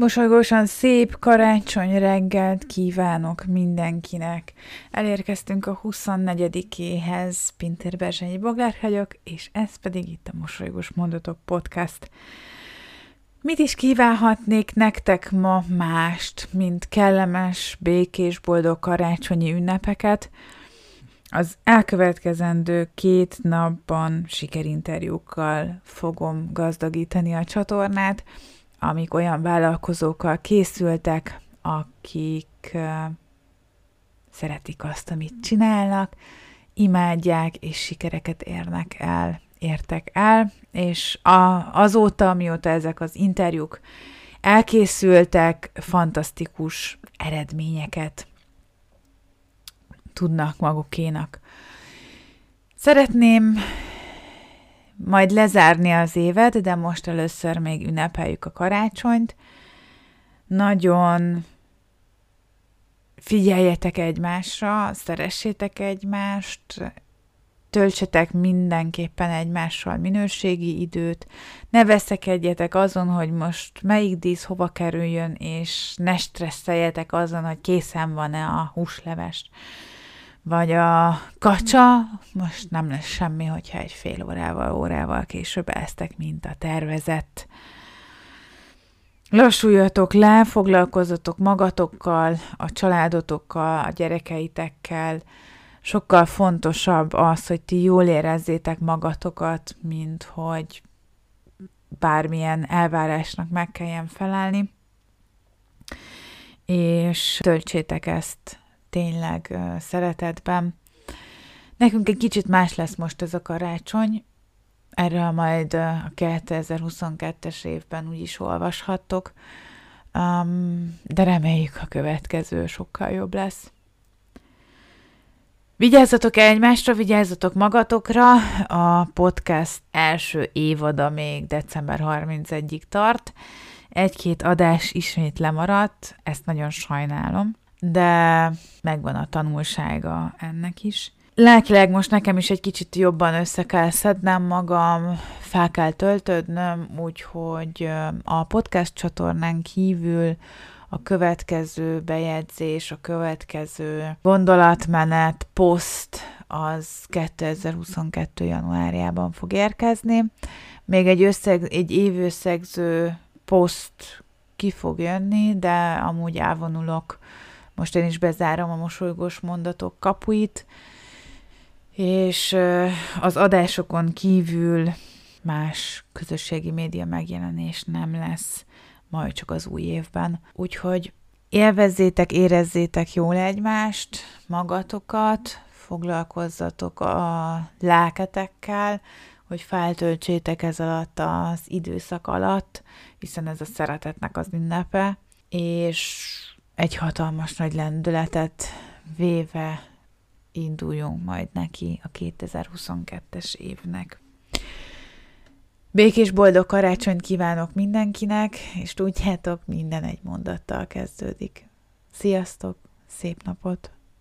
Mosolygósan szép karácsony reggelt kívánok mindenkinek. Elérkeztünk a 24-éhez, Pintér Berzsenyi Boglár és ez pedig itt a Mosolygós Mondatok Podcast. Mit is kívánhatnék nektek ma mást, mint kellemes, békés, boldog karácsonyi ünnepeket? Az elkövetkezendő két napban sikerinterjúkkal fogom gazdagítani a csatornát, amik olyan vállalkozókkal készültek, akik szeretik azt, amit csinálnak, imádják és sikereket érnek el, értek el, és a, azóta, mióta ezek az interjúk elkészültek, fantasztikus eredményeket tudnak magukénak. Szeretném majd lezárni az évet, de most először még ünnepeljük a karácsonyt. Nagyon figyeljetek egymásra, szeressétek egymást, töltsetek mindenképpen egymással minőségi időt, ne veszekedjetek azon, hogy most melyik dísz hova kerüljön, és ne stresszeljetek azon, hogy készen van-e a húslevest vagy a kacsa, most nem lesz semmi, hogyha egy fél órával, órával később eztek, mint a tervezett. Lassuljatok le, foglalkozzatok magatokkal, a családotokkal, a gyerekeitekkel. Sokkal fontosabb az, hogy ti jól érezzétek magatokat, mint hogy bármilyen elvárásnak meg kelljen felelni. És töltsétek ezt tényleg szeretetben. Nekünk egy kicsit más lesz most ez a karácsony, erről majd a 2022-es évben úgy is olvashattok, de reméljük a következő sokkal jobb lesz. Vigyázzatok egymásra, vigyázzatok magatokra, a podcast első évada még december 31-ig tart, egy-két adás ismét lemaradt, ezt nagyon sajnálom de megvan a tanulsága ennek is. Lelkileg most nekem is egy kicsit jobban össze kell szednem magam, fel kell töltödnöm, úgyhogy a podcast csatornán kívül a következő bejegyzés, a következő gondolatmenet, poszt az 2022. januárjában fog érkezni. Még egy, összeg, egy évösszegző poszt ki fog jönni, de amúgy elvonulok most én is bezárom a mosolygós mondatok kapuit, és az adásokon kívül más közösségi média megjelenés nem lesz majd csak az új évben. Úgyhogy élvezzétek, érezzétek jól egymást, magatokat, foglalkozzatok a lelketekkel, hogy feltöltsétek ez alatt az időszak alatt, hiszen ez a szeretetnek az ünnepe, és egy hatalmas nagy lendületet véve induljunk majd neki a 2022-es évnek. Békés boldog karácsonyt kívánok mindenkinek, és tudjátok, minden egy mondattal kezdődik. Sziasztok, szép napot!